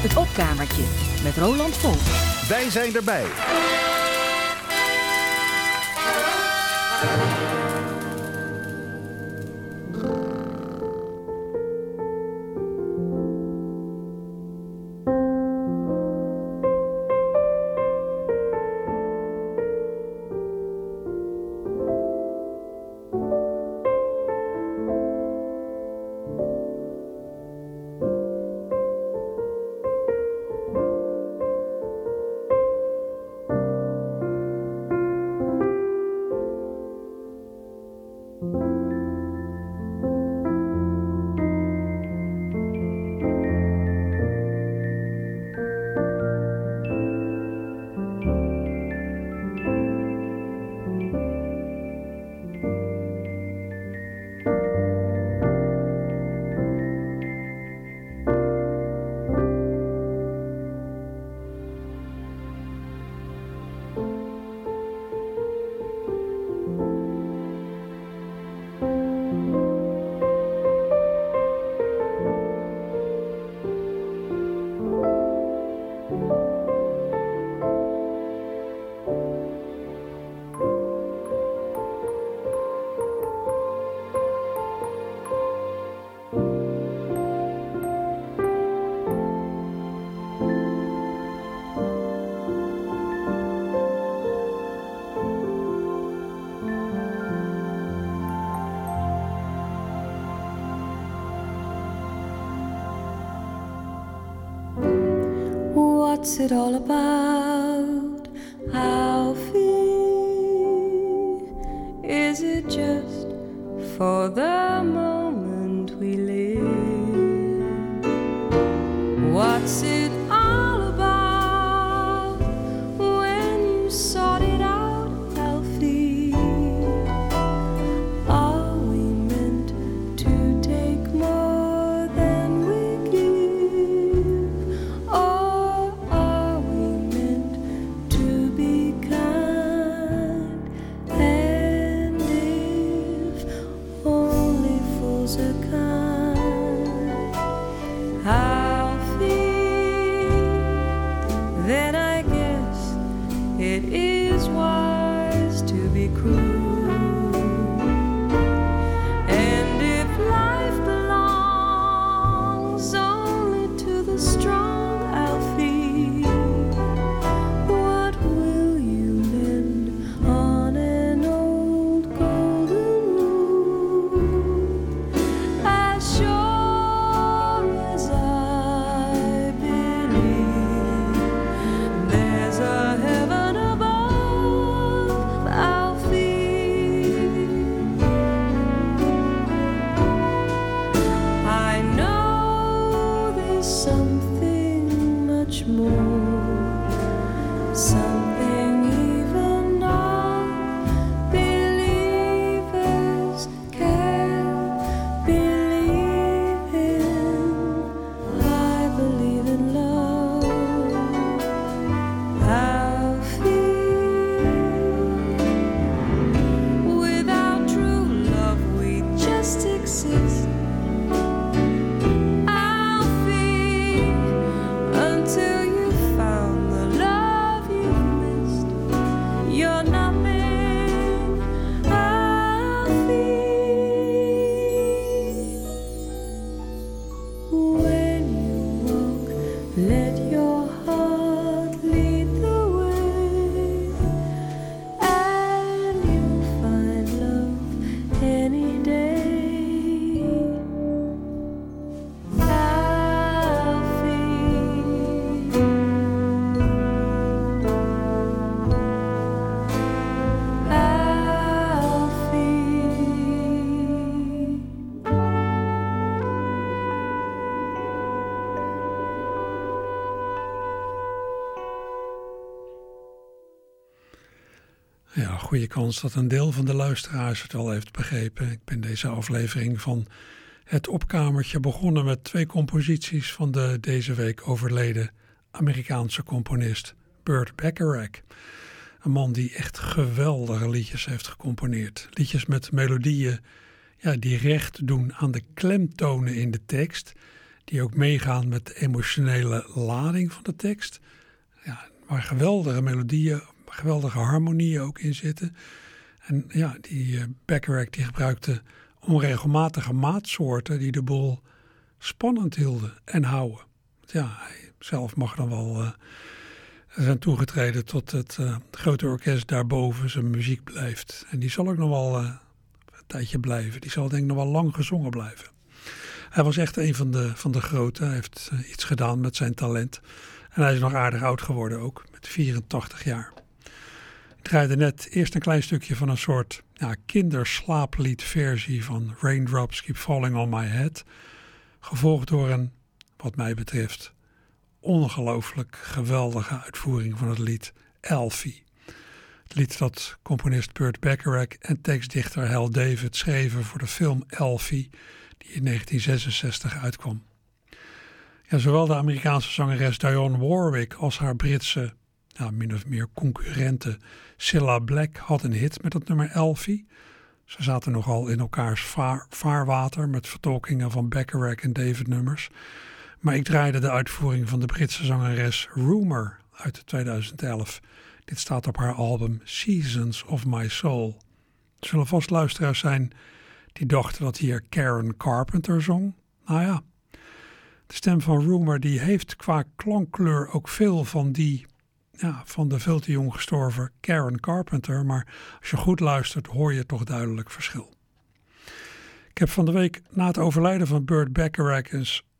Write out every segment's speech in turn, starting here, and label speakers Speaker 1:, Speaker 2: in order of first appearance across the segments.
Speaker 1: Het opkamertje met Roland Volk.
Speaker 2: Wij zijn erbij.
Speaker 3: What's it all about, Alfie? Is it just for the something
Speaker 4: goede kans dat een deel van de luisteraars het al heeft begrepen. Ik ben deze aflevering van Het Opkamertje begonnen met twee composities van de deze week overleden Amerikaanse componist Burt Bacharach. Een man die echt geweldige liedjes heeft gecomponeerd. Liedjes met melodieën ja, die recht doen aan de klemtonen in de tekst, die ook meegaan met de emotionele lading van de tekst. Ja, waar geweldige melodieën, geweldige harmonieën ook in zitten. En ja, die uh, Bacharach die gebruikte onregelmatige maatsoorten die de boel spannend hielden en houden. Ja, hij zelf mag dan wel uh, zijn toegetreden tot het uh, grote orkest daarboven. Zijn muziek blijft. En die zal ook nog wel een tijdje blijven. Die zal denk ik nog wel lang gezongen blijven. Hij was echt een van de, van de grote. Hij heeft iets gedaan met zijn talent. En hij is nog aardig oud geworden ook, met 84 jaar. Draaide net eerst een klein stukje van een soort kinderslaapliedversie van Raindrops Keep Falling on My Head. Gevolgd door een, wat mij betreft, ongelooflijk geweldige uitvoering van het lied Elfie. Het lied dat componist Burt Bacharach en tekstdichter Hal David schreven voor de film Elfie, die in 1966 uitkwam. Ja, zowel de Amerikaanse zangeres Dionne Warwick als haar Britse, ja, min of meer concurrente Cilla Black had een hit met het nummer Elfie. Ze zaten nogal in elkaars vaar, vaarwater met vertolkingen van Bacharach en David nummers. Maar ik draaide de uitvoering van de Britse zangeres Rumor uit 2011. Dit staat op haar album Seasons of My Soul. Er zullen vast luisteraars zijn die dachten dat hier Karen Carpenter zong. Nou ja, de stem van Rumor die heeft qua klankkleur ook veel van die ja, van de veel te jong gestorven Karen Carpenter. Maar als je goed luistert hoor je toch duidelijk verschil. Ik heb van de week na het overlijden van Burt Bacharach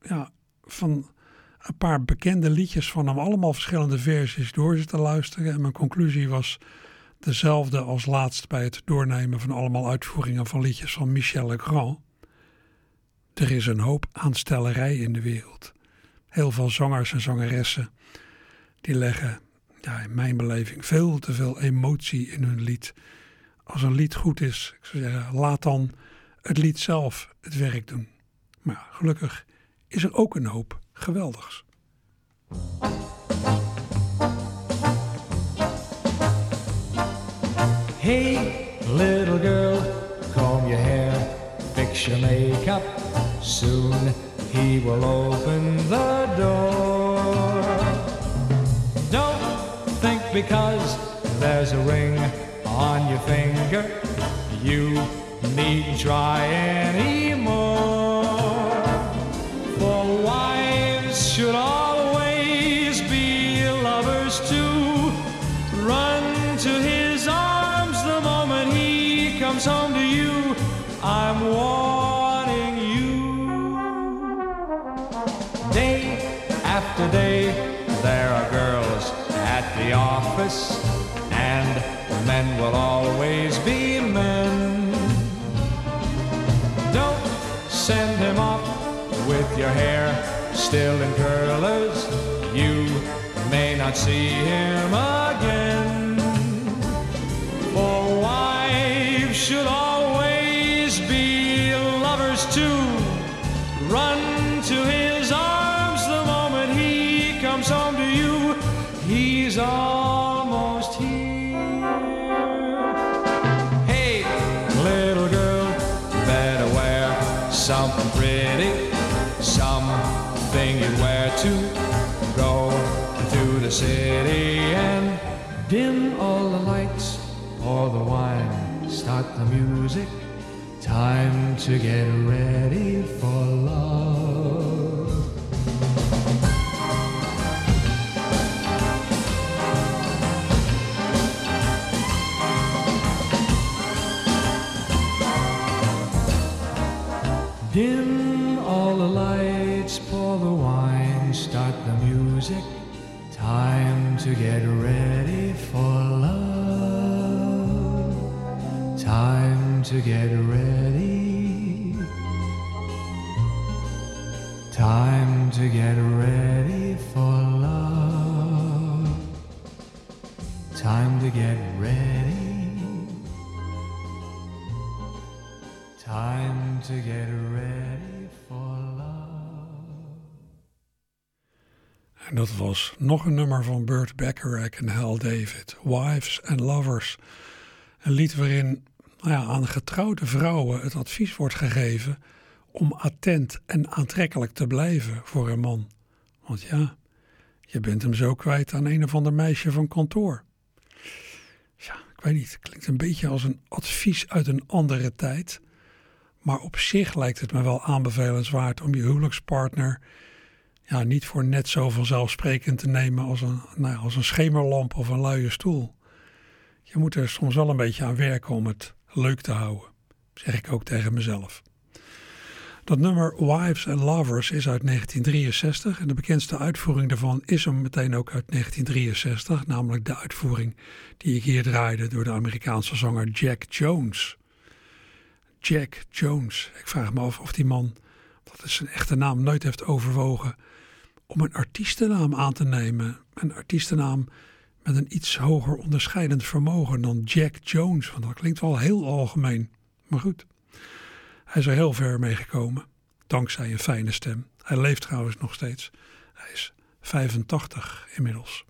Speaker 4: ja, van een paar bekende liedjes van hem allemaal verschillende versies door zitten luisteren. En mijn conclusie was dezelfde als laatst bij het doornemen van allemaal uitvoeringen van liedjes van Michel Legrand. Er is een hoop aanstellerij in de wereld. Heel veel zangers en zangeressen die leggen, ja, in mijn beleving, veel te veel emotie in hun lied. Als een lied goed is, ik zou zeggen, laat dan het lied zelf het werk doen. Maar gelukkig is er ook een hoop geweldigs.
Speaker 2: Hey, little girl, comb your hair, fix your makeup. Soon he will open the door. Because there's a ring on your finger, you needn't try anymore. Office, and men will always be men. Don't send him off with your hair still in curlers. You may not see him again. City and dim all the lights, pour the wine, start the music. Time to get ready for
Speaker 4: nog een nummer van Burt Bacharach en Hal David, Wives and Lovers. Een lied waarin nou ja, aan getrouwde vrouwen het advies wordt gegeven om attent en aantrekkelijk te blijven voor een man. Want ja, je bent hem zo kwijt aan een of ander meisje van kantoor. Ja, ik weet niet, het klinkt een beetje als een advies uit een andere tijd. Maar op zich lijkt het me wel aanbevelenswaard om je huwelijkspartner ja, niet voor net zo vanzelfsprekend te nemen als een, nou, als een schemerlamp of een luie stoel. Je moet er soms wel een beetje aan werken om het leuk te houden, zeg ik ook tegen mezelf. Dat nummer Wives and Lovers is uit 1963 en de bekendste uitvoering daarvan is hem meteen ook uit 1963, namelijk de uitvoering die ik hier draaide door de Amerikaanse zanger Jack Jones. Jack Jones. Ik vraag me af of die man, dat is zijn echte naam, nooit heeft overwogen om een artiestennaam aan te nemen. Een artiestennaam met een iets hoger onderscheidend vermogen dan Jack Jones, want dat klinkt wel heel algemeen. Maar goed. Hij is er heel ver mee gekomen, dankzij een fijne stem. Hij leeft trouwens nog steeds. Hij is 85 inmiddels.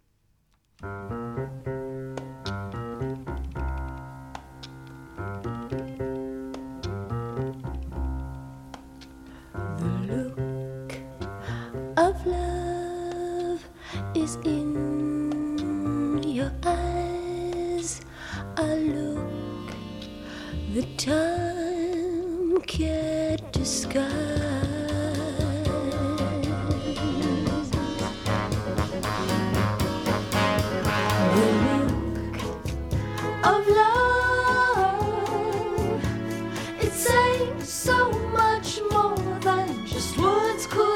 Speaker 5: Time can't disguise. The look of love. It says so much more than just words could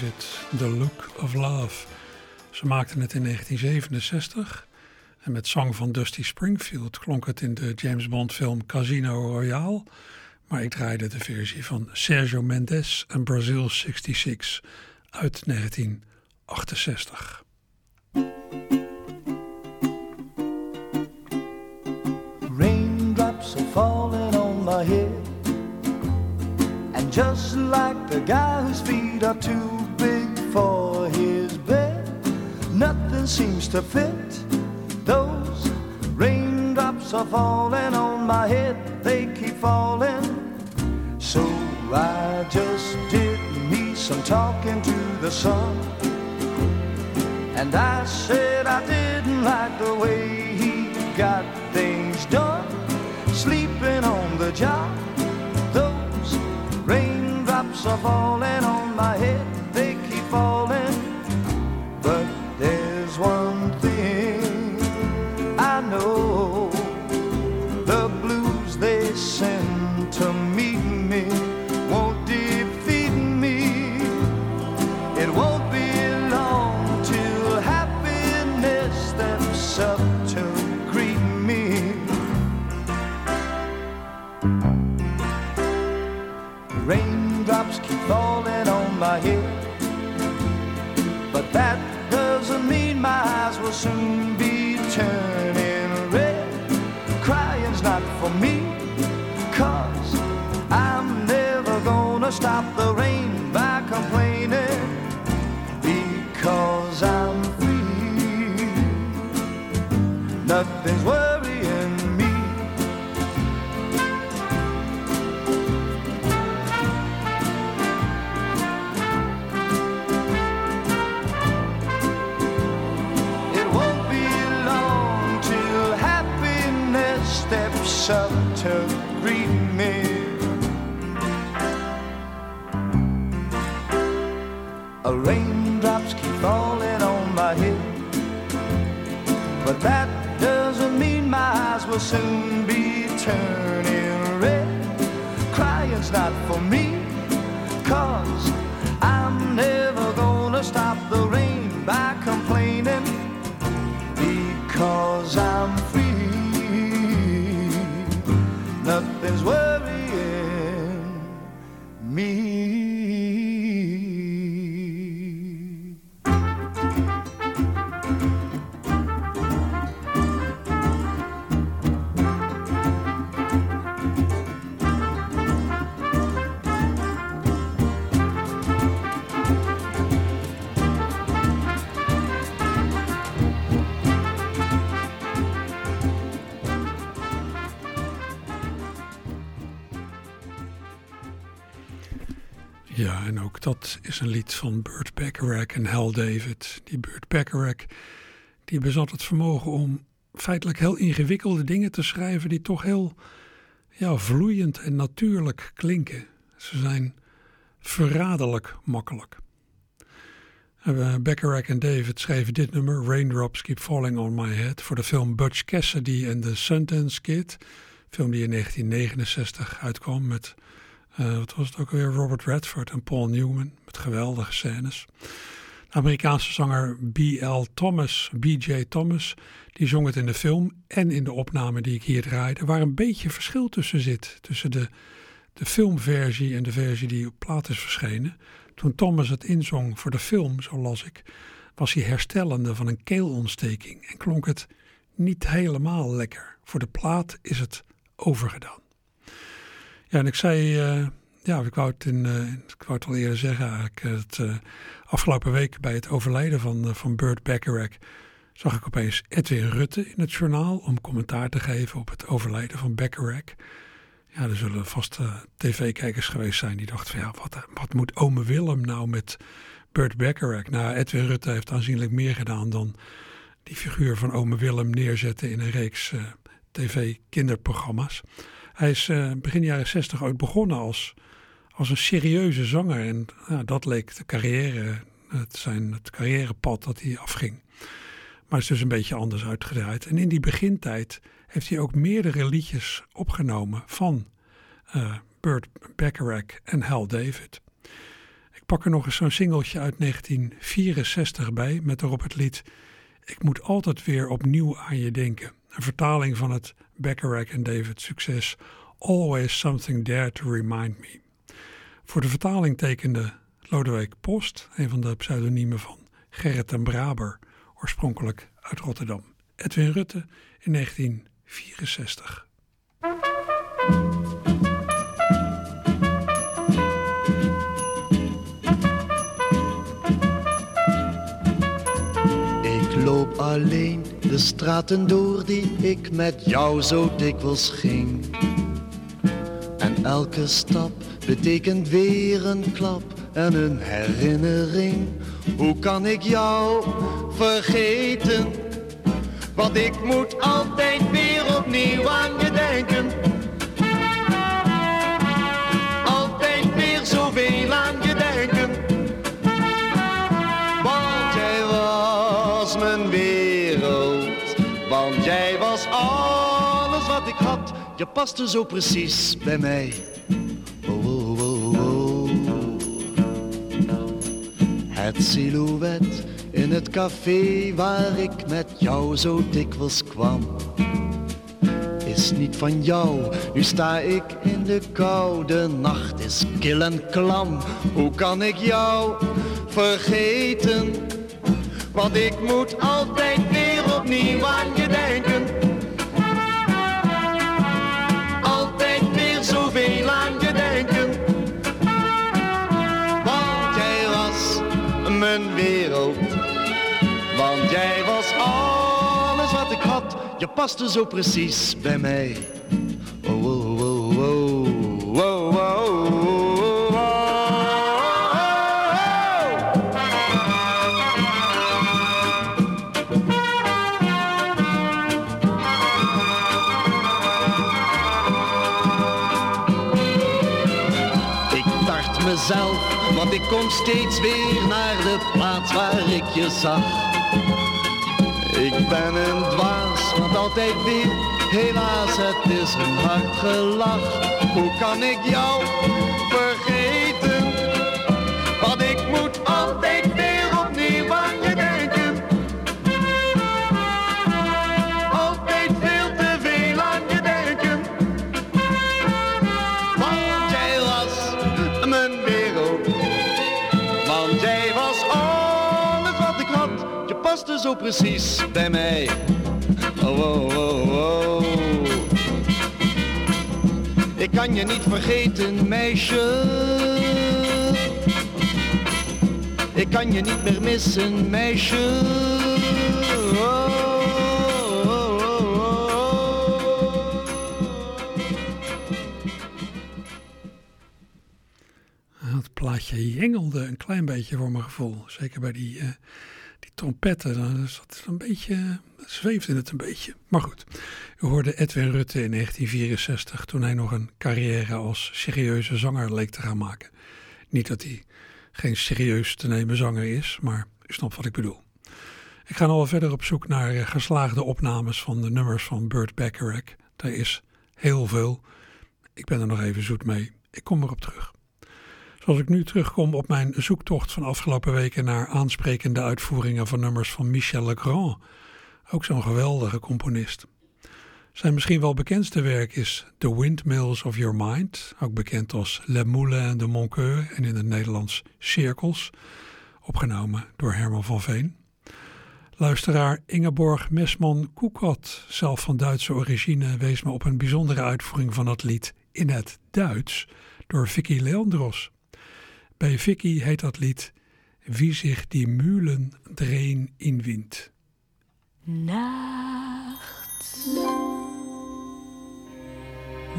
Speaker 4: David, The Look of Love. Ze maakten het in 1967 en met zang van Dusty Springfield klonk het in de James Bond film Casino Royale. Maar ik draaide de versie van Sergio Mendes en Brazil 66 uit 1968.
Speaker 6: Raindrops are falling on my head. And just like the guy whose feet are too for his bed, nothing seems to fit. Those raindrops are falling on my head, they keep falling. So I just did me some talking to the sun. And I said I didn't like the way he got things done. Sleeping on the job, those raindrops are falling on my head, falling. But there's one thing I know the blues they send to meet me won't defeat me. It won't be long till happiness steps up to greet me. Rain But that doesn't mean my eyes will soon soon be turning red. Crying's not for me, cause
Speaker 4: Ja, en ook dat is een lied van Burt Bacharach en Hal David. Die Burt Bacharach die bezat het vermogen om feitelijk heel ingewikkelde dingen te schrijven die toch heel ja, vloeiend en natuurlijk klinken. Ze zijn verraderlijk makkelijk. Uh, Bacharach en David schreven dit nummer, Raindrops Keep Falling on My Head, voor de film Butch Cassidy en The Sundance Kid. Film die in 1969 uitkwam met, uh, wat was het ook alweer, Robert Redford en Paul Newman. Met geweldige scènes. De Amerikaanse zanger B.L. Thomas, B.J. Thomas, die zong het in de film en in de opname die ik hier draaide, waar een beetje verschil tussen zit. Tussen de, de filmversie en de versie die op plaat is verschenen. Toen Thomas het inzong voor de film, zo las ik, was hij herstellende van een keelontsteking en klonk het niet helemaal lekker. Voor de plaat is het overgedaan. Ja, en ik zei, uh, ja, ik wou het, in, uh, ik wou het al eerder zeggen het, uh, afgelopen week bij het overlijden van, van Burt Bacharach zag ik opeens Edwin Rutte in het journaal om commentaar te geven op het overlijden van Bacharach. Ja, er zullen vast uh, tv-kijkers geweest zijn die dachten van ja, wat, wat moet ome Willem nou met Burt Bacharach? Nou, Edwin Rutte heeft aanzienlijk meer gedaan dan die figuur van ome Willem neerzetten in een reeks tv-kinderprogramma's. Hij is uh, begin jaren zestig ooit begonnen als, als een serieuze zanger en ja, dat leek de carrière, het, zijn, het carrièrepad dat hij afging. Maar het is dus een beetje anders uitgedraaid. En in die begintijd heeft hij ook meerdere liedjes opgenomen van uh, Burt Bacharach en Hal David. Ik pak er nog eens zo'n singeltje uit 1964 bij met erop het lied Ik moet altijd weer opnieuw aan je denken. Een vertaling van het Bacharach en David succes Always Something There to Remind Me. Voor de vertaling tekende Lodewijk Post, een van de pseudoniemen van Gerrit en Braber, oorspronkelijk uit Rotterdam. Edwin Rutte in 1964.
Speaker 7: Ik loop alleen de straten door die ik met jou zo dikwijls ging. En elke stap betekent weer een klap en een herinnering. Hoe kan ik jou vergeten? Want ik moet altijd weer opnieuw aan je denken. Altijd weer zoveel aan je denken. Want jij was mijn wereld. Jij was alles wat ik had. Je paste zo precies bij mij. Het silhouet in het café waar ik met jou zo dikwijls kwam. Is niet van jou, nu sta ik in de kou, de nacht is kil en klam. Hoe kan ik jou vergeten? Want ik moet altijd weer opnieuw aan paste zo precies bij mij. Ik tart mezelf, want ik kom steeds weer naar de plaats waar ik je zag. Ik ben een dwaas, want altijd weer, helaas, het is een hard gelach. Hoe kan ik jou vergeten? Want ik moet altijd weer opnieuw aan je denken. Altijd veel te veel aan je denken. Want jij was mijn wereld. Want jij was alles wat ik had. Je paste zo precies bij mij. Ik kan je niet vergeten, meisje. Ik kan je niet meer missen, meisje. Oh, oh, oh, oh.
Speaker 4: Het plaatje jengelde een klein beetje voor mijn gevoel. Zeker bij die, eh, die trompetten. Dan zat een beetje, zweefde het een beetje. Maar goed, u hoorde Edwin Rutte in 1964 toen hij nog een carrière als serieuze zanger leek te gaan maken. Niet dat hij geen serieus te nemen zanger is, maar u snapt wat ik bedoel. Ik ga wel verder op zoek naar eh, geslaagde opnames van de nummers van Burt Bacharach. Daar is heel veel. Ik ben er nog even zoet mee. Ik kom erop terug. Zoals ik nu terugkom op mijn zoektocht van afgelopen weken naar aansprekende uitvoeringen van nummers van Michel Legrand. Ook zo'n geweldige componist. Zijn misschien wel bekendste werk is The Windmills of Your Mind, ook bekend als Le Moulin de Moncoeur en in het Nederlands Cirkels, opgenomen door Herman van Veen. Luisteraar Ingeborg Mesman-Koekot, zelf van Duitse origine, wees me op een bijzondere uitvoering van dat lied in het Duits door Vicky Leandros. Bij Vicky heet dat lied Wie zich die Mühlen drehen in Wind.
Speaker 5: Nachts,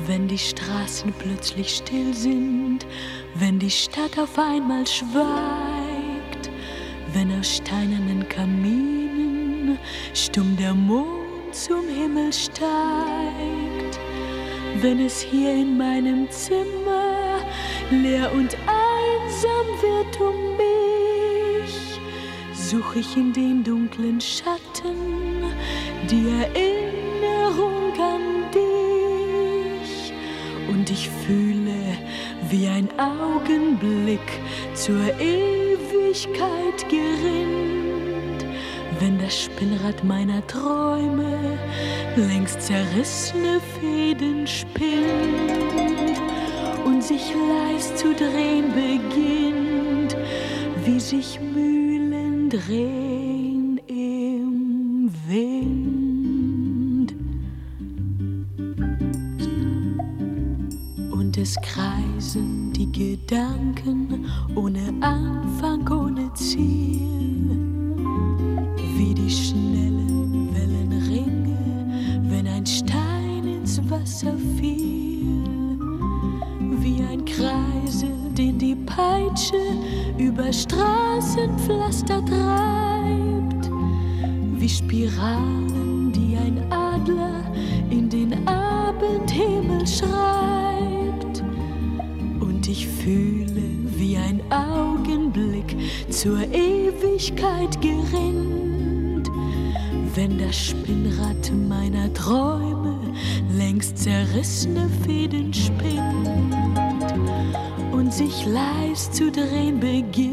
Speaker 5: wenn die Straßen plötzlich still sind, wenn die Stadt auf einmal schweigt, wenn aus steinernen Kaminen stumm der Mond zum Himmel steigt, wenn es hier in meinem Zimmer leer und einsam wird um mich, such ich in den dunklen Schatten die Erinnerung an dich. Und ich fühle, wie ein Augenblick zur Ewigkeit gerinnt, wenn das Spinnrad meiner Träume längst zerrissene Fäden spinnt sich leis zu drehen beginnt, wie sich Mühlen drehen im Wind. Und es kreisen die Gedanken ohne Anfang, Spinnrad meiner Träume längst zerrissene Fäden spinnt und sich leis zu drehen beginnt,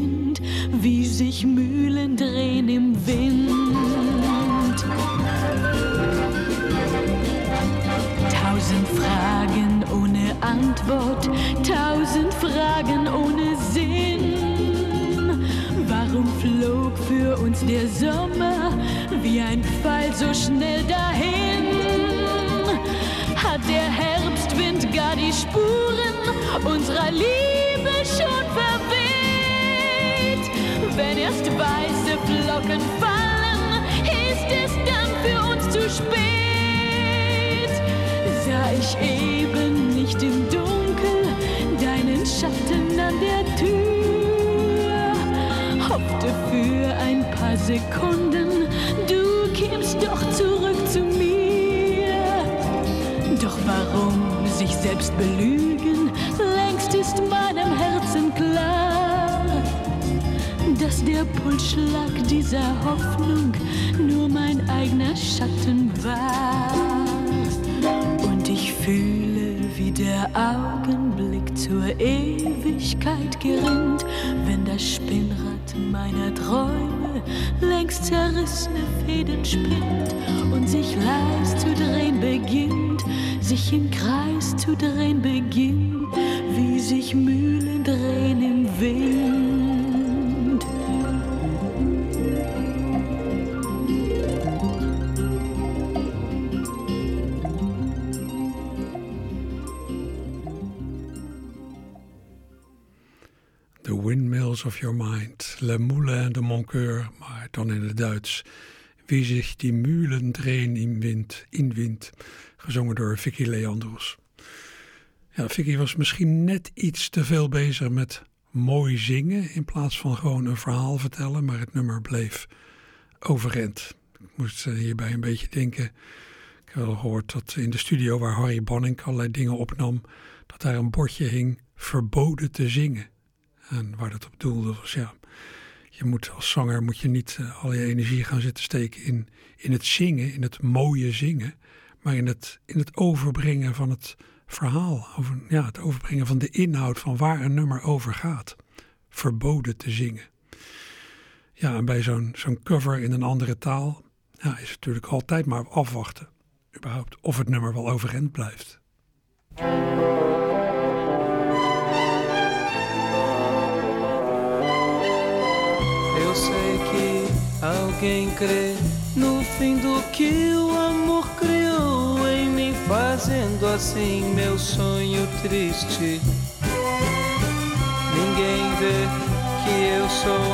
Speaker 5: für uns der Sommer wie ein Pfeil so schnell dahin? Hat der Herbstwind gar die Spuren unserer Liebe schon verweht? Wenn erst weiße Flocken fallen, ist es dann für uns zu spät. Sah ich eben nicht im Dunkel deinen Schatten an der Tür, hoffte für ein paar Sekunden, du kämst doch zurück zu mir. Doch warum sich selbst belügen, längst ist meinem Herzen klar, dass der Pulsschlag dieser Hoffnung nur mein eigener Schatten war. Und ich fühle, wie der Augenblick zur Ewigkeit gerinnt, wenn das Spinnrad meiner Träume längst zerrissene Fäden spinnt und sich leis zu drehen beginnt, sich im Kreis zu drehen beginnt, wie sich Mühlen drehen im Wind.
Speaker 4: The Windmills of Your Mind, Le Moulin de Mon Coeur, maar dan in het Duits. Wie zich die mulen wind, in wind, gezongen door Vicky Leandros. Ja, Vicky was misschien net iets te veel bezig met mooi zingen in plaats van gewoon een verhaal vertellen, maar het nummer bleef overeind. Ik moest eh, hierbij een beetje denken. Ik heb wel gehoord dat in de studio waar Harry Banning allerlei dingen opnam, dat daar een bordje hing verboden te zingen. En waar dat op doelde was, ja, je moet als zanger moet je niet eh, al je energie gaan zitten steken in, in het zingen, in het mooie zingen, maar in het, in het overbrengen van het verhaal, over, ja, het overbrengen van de inhoud van waar een nummer over gaat. Verboden te zingen. Ja, en bij zo'n zo'n cover in een andere taal ja, is het natuurlijk altijd maar afwachten, überhaupt, of het nummer wel overeind blijft.
Speaker 8: Eu sei que alguém crê no fim do que o amor criou em mim, fazendo assim meu sonho triste. Ninguém vê que eu sou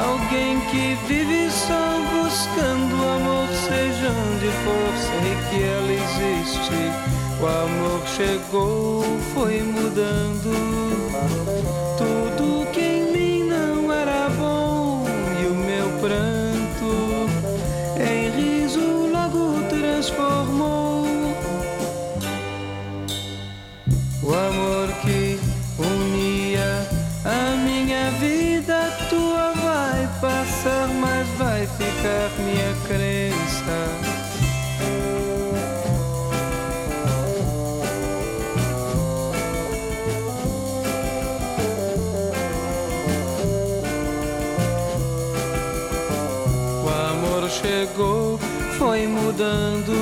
Speaker 8: alguém que vive só buscando amor, seja onde for, sei que ela existe. O amor chegou, foi mudando ficar minha crença. O amor chegou, foi mudando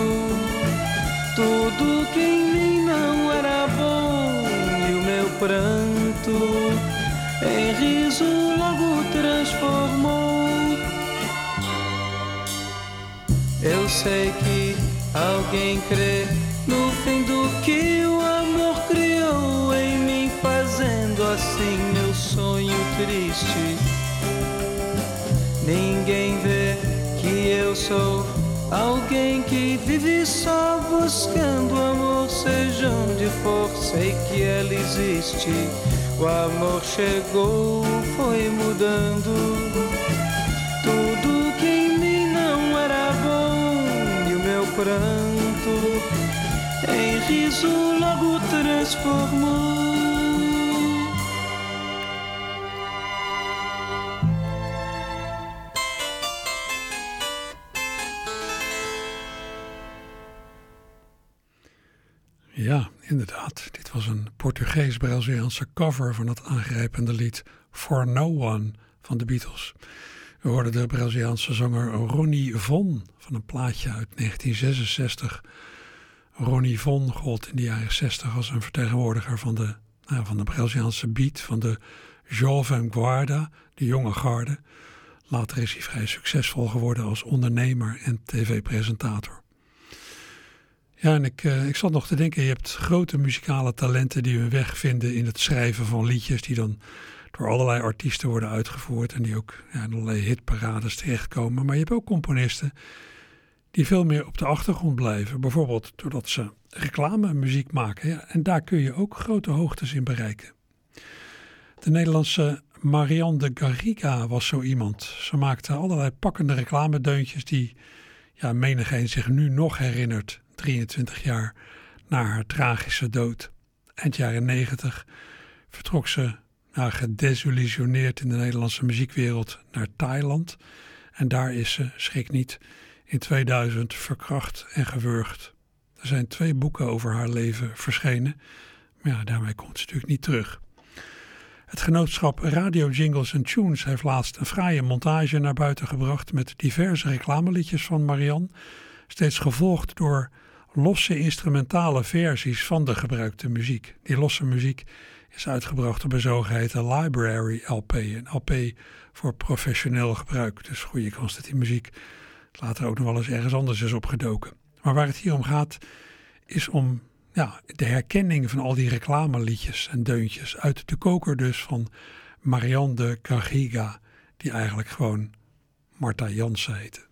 Speaker 8: tudo que em mim não era bom e o meu pranto em riso sei que alguém crê no fim do que o amor criou em mim, fazendo assim meu sonho triste. Ninguém vê que eu sou alguém que vive só buscando amor, seja onde for, sei que ela existe. O amor chegou, foi mudando pranto em riso logo.
Speaker 4: Ja, inderdaad. Dit was een Portugees-Braziliaanse cover van het aangrijpende lied For No One van de Beatles. We hoorden de Braziliaanse zanger Ronnie Von van een plaatje uit 1966. Ronnie Von gold in de jaren 60 als een vertegenwoordiger van de, nou, van de Braziliaanse beat, van de Jovem Guarda, de jonge garde. Later is hij vrij succesvol geworden als ondernemer en tv-presentator. Ja, en ik, uh, ik zat nog te denken, je hebt grote muzikale talenten die hun weg vinden in het schrijven van liedjes die dan door allerlei artiesten worden uitgevoerd en die ook ja, in allerlei hitparades terechtkomen. Maar je hebt ook componisten die veel meer op de achtergrond blijven. Bijvoorbeeld doordat ze reclame muziek maken. Ja, en daar kun je ook grote hoogtes in bereiken. De Nederlandse Marianne de Garriga was zo iemand. Ze maakte allerlei pakkende reclamedeuntjes die ja, menigeen zich nu nog herinnert, 23 jaar na haar tragische dood. Eind jaren 90 vertrok ze nou, gedesillusioneerd in de Nederlandse muziekwereld naar Thailand. En daar is ze, schrik niet, in 2000 verkracht en gewurgd. Er zijn twee boeken over haar leven verschenen, maar ja, daarmee komt ze natuurlijk niet terug. Het genootschap Radio Jingles and Tunes heeft laatst een fraaie montage naar buiten gebracht met diverse reclameliedjes van Marianne, steeds gevolgd door losse instrumentale versies van de gebruikte muziek. Die losse muziek is uitgebracht op een zogeheten Library LP, een LP voor professioneel gebruik. Dus goede die muziek later ook nog wel eens ergens anders is opgedoken. Maar waar het hier om gaat, is om ja, de herkenning van al die reclameliedjes en deuntjes uit de koker dus van Marianne de Garriga, die eigenlijk gewoon Marta Jansen heette.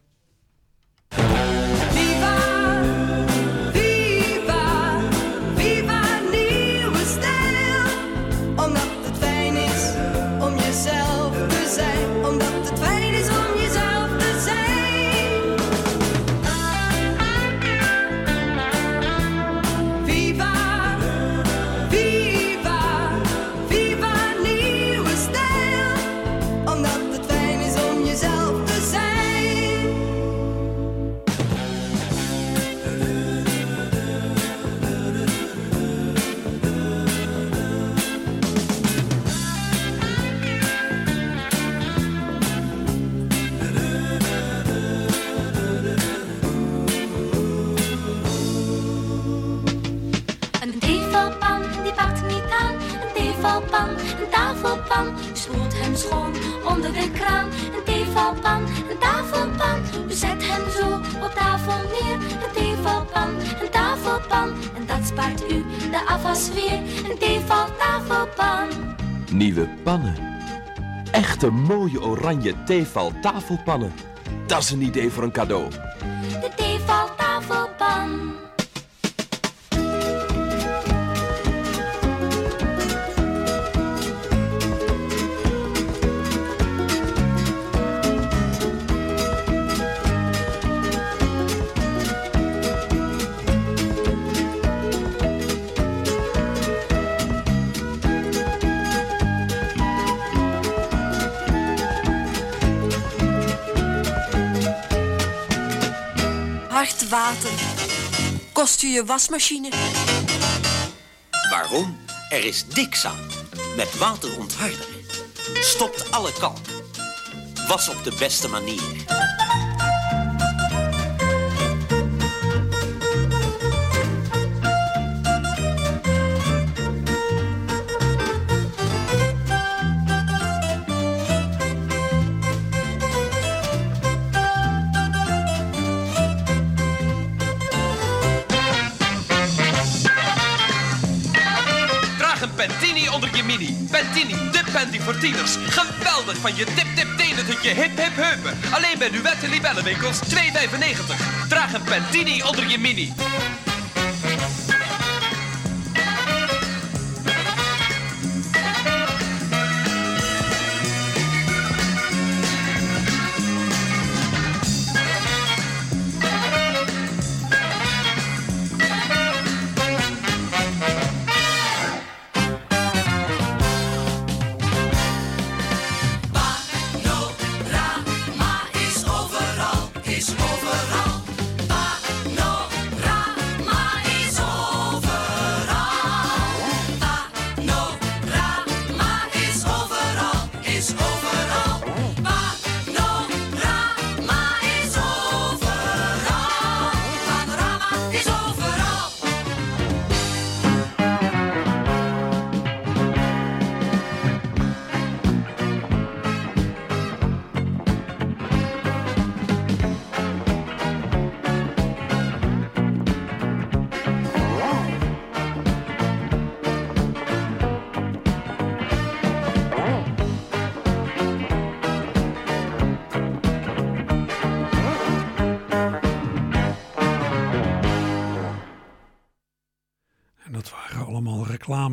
Speaker 9: Theeval
Speaker 10: tafelpannen. Dat is een idee voor een cadeau.
Speaker 11: Je wasmachine?
Speaker 12: Waarom? Er is Dixaan met waterontharder. Stopt alle kalk. Was op de beste manier.
Speaker 13: Voor tieners. Geweldig van je tip tip tenen tot je hip hip heupen. Alleen bij Duet en Libellenwinkels 2,95. Draag een Pentini onder je mini.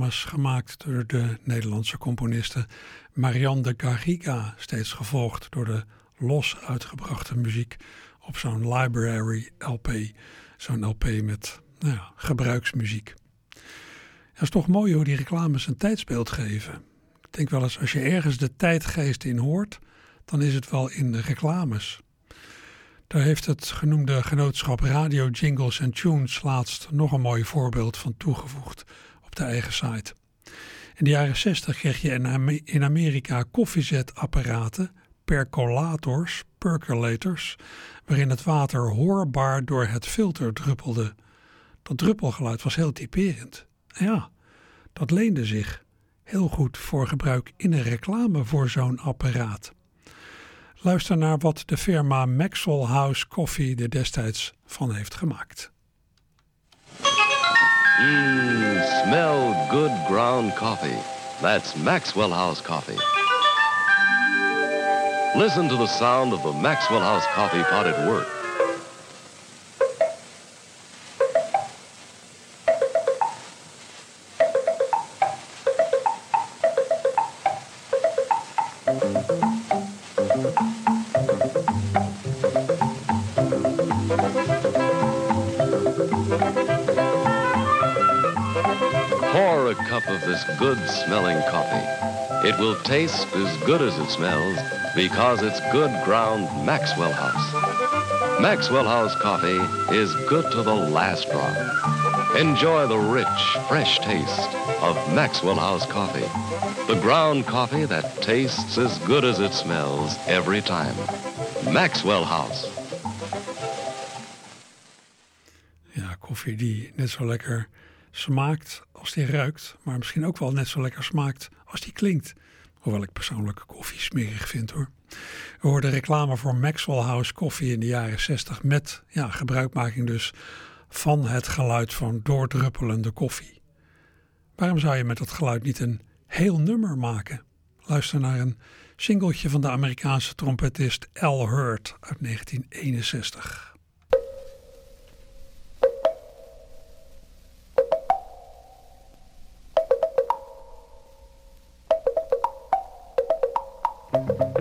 Speaker 4: Gemaakt door de Nederlandse componiste Marianne de Garriga, steeds gevolgd door de los uitgebrachte muziek op zo'n library LP, zo'n LP met nou ja, gebruiksmuziek. Het is toch mooi hoe die reclames een tijdsbeeld geven. Ik denk wel eens, als je ergens de tijdgeest in hoort, dan is het wel in de reclames. Daar heeft het genoemde genootschap Radio Jingles and Tunes laatst nog een mooi voorbeeld van toegevoegd de eigen site. In de jaren 60 kreeg je in Amerika koffiezetapparaten, percolators, percolators, waarin het water hoorbaar door het filter druppelde. Dat druppelgeluid was heel typerend. En ja, dat leende zich heel goed voor gebruik in een reclame voor zo'n apparaat. Luister naar wat de firma Maxwell House Coffee er destijds van heeft gemaakt.
Speaker 14: Mmm, smell good ground coffee. That's Maxwell House coffee. Listen to the sound of the Maxwell House coffee pot at work. Pour cup of this good smelling coffee. It will taste as good as it smells because it's good ground Maxwell House. Maxwell House coffee is good to the last drop. Enjoy the rich, fresh taste of Maxwell House coffee. The ground coffee that tastes as good as it smells every time. Maxwell House.
Speaker 4: Ja, koffie die net zo lekker smaakt als die ruikt, maar misschien ook wel net zo lekker smaakt als die klinkt. Hoewel ik persoonlijk koffie smerig vind hoor. We hoorden reclame voor Maxwell House koffie in de jaren 60 met ja, gebruikmaking dus van het geluid van doordruppelende koffie. Waarom zou je met dat geluid niet een heel nummer maken? Luister naar een singeltje van de Amerikaanse trompetist Al Hurt uit 1961. Amerikaanse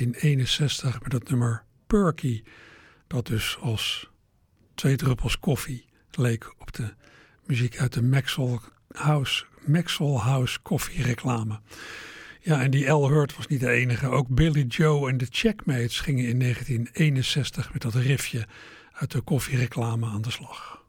Speaker 4: 1961 met het nummer Perky. Dat dus als twee druppels koffie leek op de muziek uit de Maxwell House, Maxwell House koffiereclame. Ja, en die Al Hurt was niet de enige. Ook Billy Joe en de Checkmates gingen in 1961 met dat riffje uit de koffiereclame aan de slag.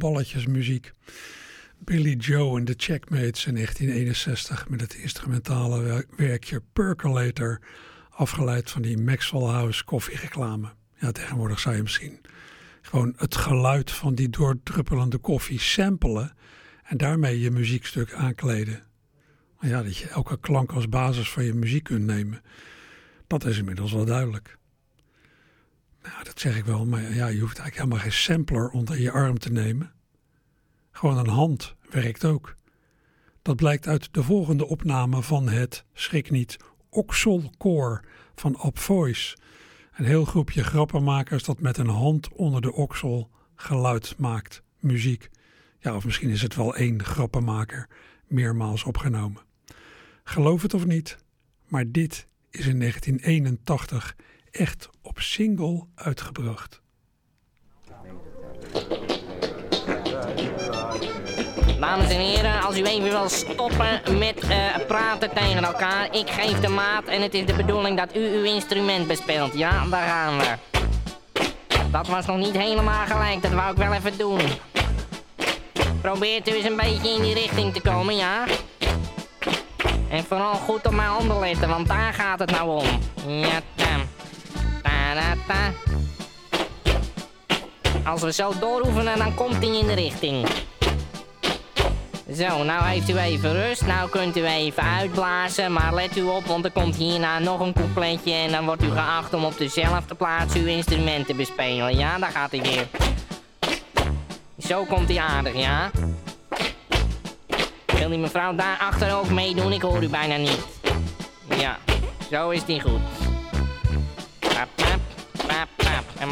Speaker 4: Je lottoballetjes muziek. Billy Joe en de Checkmates in 1961 met het instrumentale werkje Percolator, afgeleid van die Maxwell House koffiereclame. Ja, tegenwoordig zou je misschien gewoon het geluid van die doordruppelende koffie samplen en daarmee je muziekstuk aankleden. Maar ja, dat je elke klank als basis van je muziek kunt nemen, dat is inmiddels wel duidelijk. Nou, dat zeg ik wel, maar ja, je hoeft eigenlijk helemaal geen sampler onder je arm te nemen. Gewoon een hand werkt ook. Dat blijkt uit de volgende opname van het, schrik niet, Oxelkoor van Up Voice. Een heel groepje grappenmakers dat met een hand onder de oksel geluid maakt, muziek. Ja, of misschien is het wel één grappenmaker, meermaals opgenomen. Geloof het of niet, maar dit is in 1981 echt op single uitgebracht.
Speaker 15: Dames en heren, als u even wil stoppen met uh, praten tegen elkaar. Ik geef de maat en het is de bedoeling dat u uw instrument bespeelt. Ja, daar gaan we. Dat was nog niet helemaal gelijk, dat wou ik wel even doen. Probeert u eens een beetje in die richting te komen, ja? En vooral goed op mijn handen letten, want daar gaat het nou om. Ja, Als we zo dooroefenen, dan komt hij in de richting. Zo, nou heeft u even rust. Nou kunt u even uitblazen. Maar let u op, want er komt hierna nog een coupletje. En dan wordt u geacht om op dezelfde plaats uw instrument te bespelen. Ja, daar gaat hij weer. Zo komt hij aardig, ja? Wil die mevrouw daar achter ook meedoen? Ik hoor u bijna niet. Ja, zo is die goed.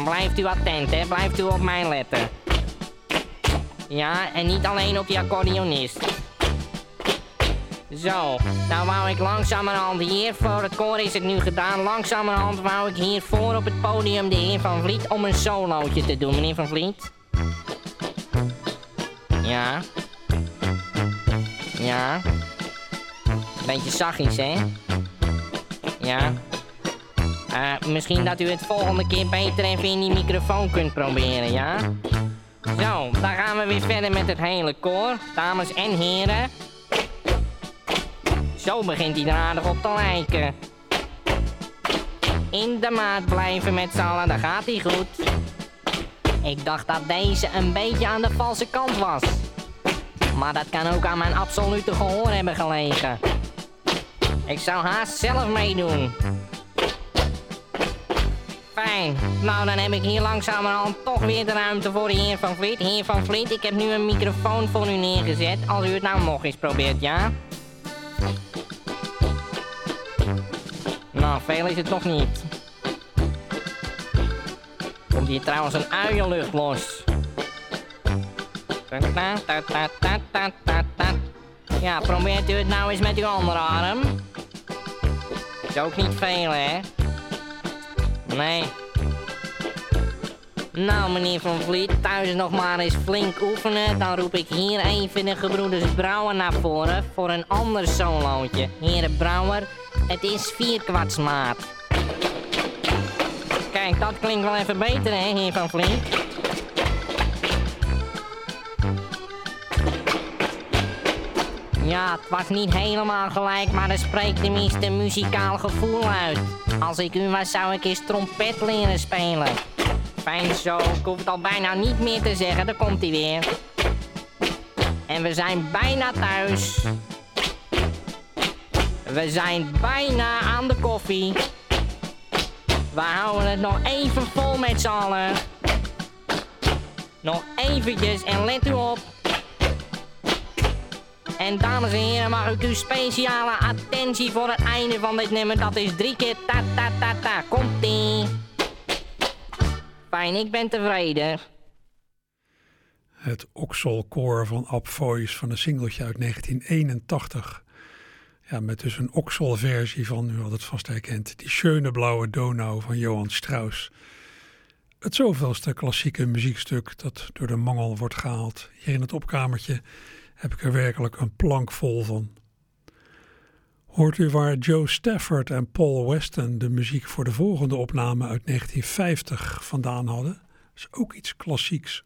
Speaker 15: Blijft u attent, hè? Blijft u op mij letten. Ja, en niet alleen op die accordeonist. Zo, nou wou ik langzamerhand hier, voor het koor is het nu gedaan, langzamerhand wou ik hier voor op het podium de heer Van Vliet om een solootje te doen, meneer Van Vliet. Ja. Ja. Beetje zachtjes, hè? Ja. Uh, misschien dat u het volgende keer beter even in die microfoon kunt proberen, ja? Zo, dan gaan we weer verder met het hele koor. Dames en heren. Zo begint hij er aardig op te lijken. In de maat blijven met z'n allen, dan gaat hij goed. Ik dacht dat deze een beetje aan de valse kant was. Maar dat kan ook aan mijn absolute gehoor hebben gelegen. Ik zou haast zelf meedoen. Fijn. Nou, dan heb ik hier langzamerhand toch weer de ruimte voor de heer Van Vliet. Heer Van Vliet, ik heb nu een microfoon voor u neergezet. Als u het nou nog eens probeert, ja? Nou, veel is het nog niet. Komt hier trouwens een uienlucht los. Ja, probeert u het nou eens met uw andere arm. Is ook niet veel, hè? Nee. Nou, meneer Van Vliet, thuis nog maar eens flink oefenen. Dan roep ik hier even de gebroeders Brouwer naar voren voor een ander solootje. Heren Brouwer, het is vierkwartsmaat. Kijk, dat klinkt wel even beter, hè, heer Van Vliet? Ja, het was niet helemaal gelijk, maar er spreekt tenminste muzikaal gevoel uit. Als ik u was, zou ik eens trompet leren spelen. Fijn zo, ik hoef het al bijna niet meer te zeggen, daar komt hij weer. En we zijn bijna thuis. We zijn bijna aan de koffie. We houden het nog even vol met z'n allen. Nog eventjes en let u op. En dames en heren, mag ik uw speciale attentie voor het einde van dit nummer. Dat is drie keer ta ta ta ta. Komt-ie. Fijn, ik ben tevreden.
Speaker 4: Het Oxelkoor van Up Voice van een singeltje uit 1981. Ja, met dus een Oxel-versie van, u had het vast herkend, die Schöne Blauwe Donau van Johann Strauss. Het zoveelste klassieke muziekstuk dat door de mangel wordt gehaald. Hier in het opkamertje heb ik er werkelijk een plank vol van. Hoort u waar Joe Stafford en Paul Weston de muziek voor de volgende opname uit 1950 vandaan hadden? Dat is ook iets klassieks.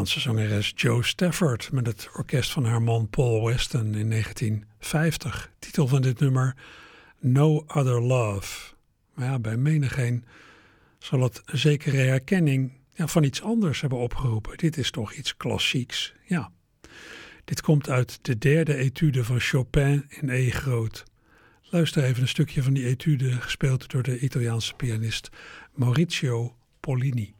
Speaker 4: Amerikaanse zangeres Joe Stafford met het orkest van haar man Paul Weston in 1950. Titel van dit nummer No Other Love. Maar ja, bij menigeen zal het zekere herkenning ja, van iets anders hebben opgeroepen. Dit is toch iets klassieks. Ja. Dit komt uit de derde etude van Chopin in E groot. Luister even een stukje van die etude, gespeeld door de Italiaanse pianist Maurizio Pollini.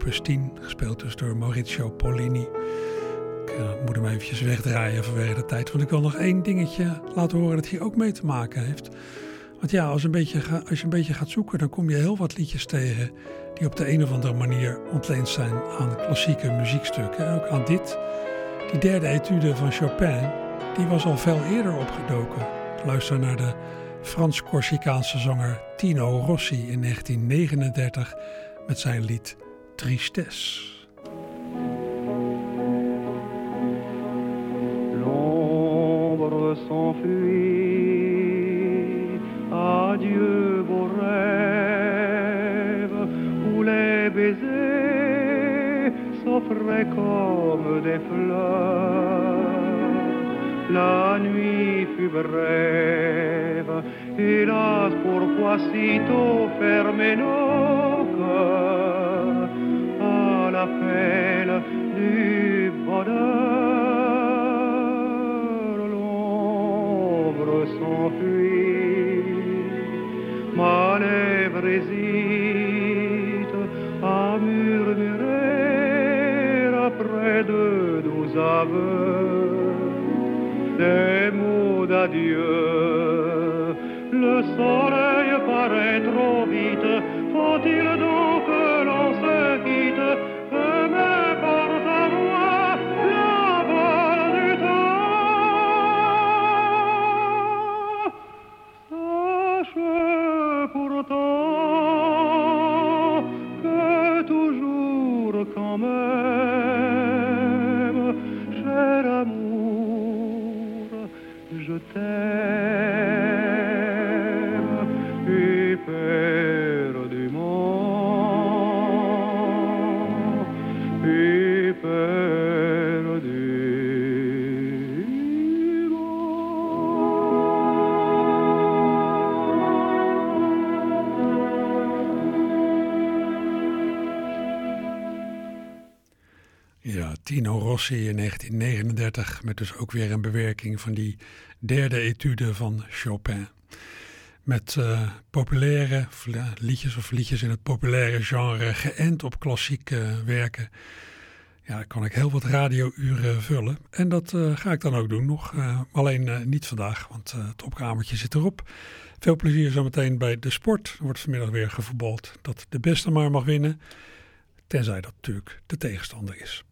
Speaker 4: Opus 10, gespeeld dus door Maurizio Pollini. Ik eh, moet hem eventjes wegdraaien vanwege de tijd, want ik wil nog één dingetje laten horen dat hier ook mee te maken heeft. Want ja, als, een beetje als je een beetje gaat zoeken, dan kom je heel wat liedjes tegen die op de een of andere manier ontleend zijn aan klassieke muziekstukken. En ook aan dit, die derde etude van Chopin, die was al veel eerder opgedoken. Luister naar de Frans-Corsicaanse zanger Tino Rossi in 1939 met zijn lied Tristesse.
Speaker 16: L'ombre s'enfuit, adieu vos rêves, où les baisers s'offraient comme des fleurs. La nuit fut brève, hélas pourquoi sitôt fermer nos l'appel du bonheur. L'ombre s'enfuit, ma lèvre hésite à murmurer après de doux aveux des mots d'adieu.
Speaker 4: Rossi in 1939, met dus ook weer een bewerking van die derde etude van Chopin. Met uh, populaire liedjes of liedjes in het populaire genre geënt op klassieke werken. Ja, kan ik heel wat radiouren vullen. En dat uh, ga ik dan ook doen nog. Uh, alleen niet vandaag, want het opkamertje zit erop. Veel plezier zometeen bij de sport. Er wordt vanmiddag weer gevoetbald dat de beste maar mag winnen. Tenzij dat natuurlijk de tegenstander is.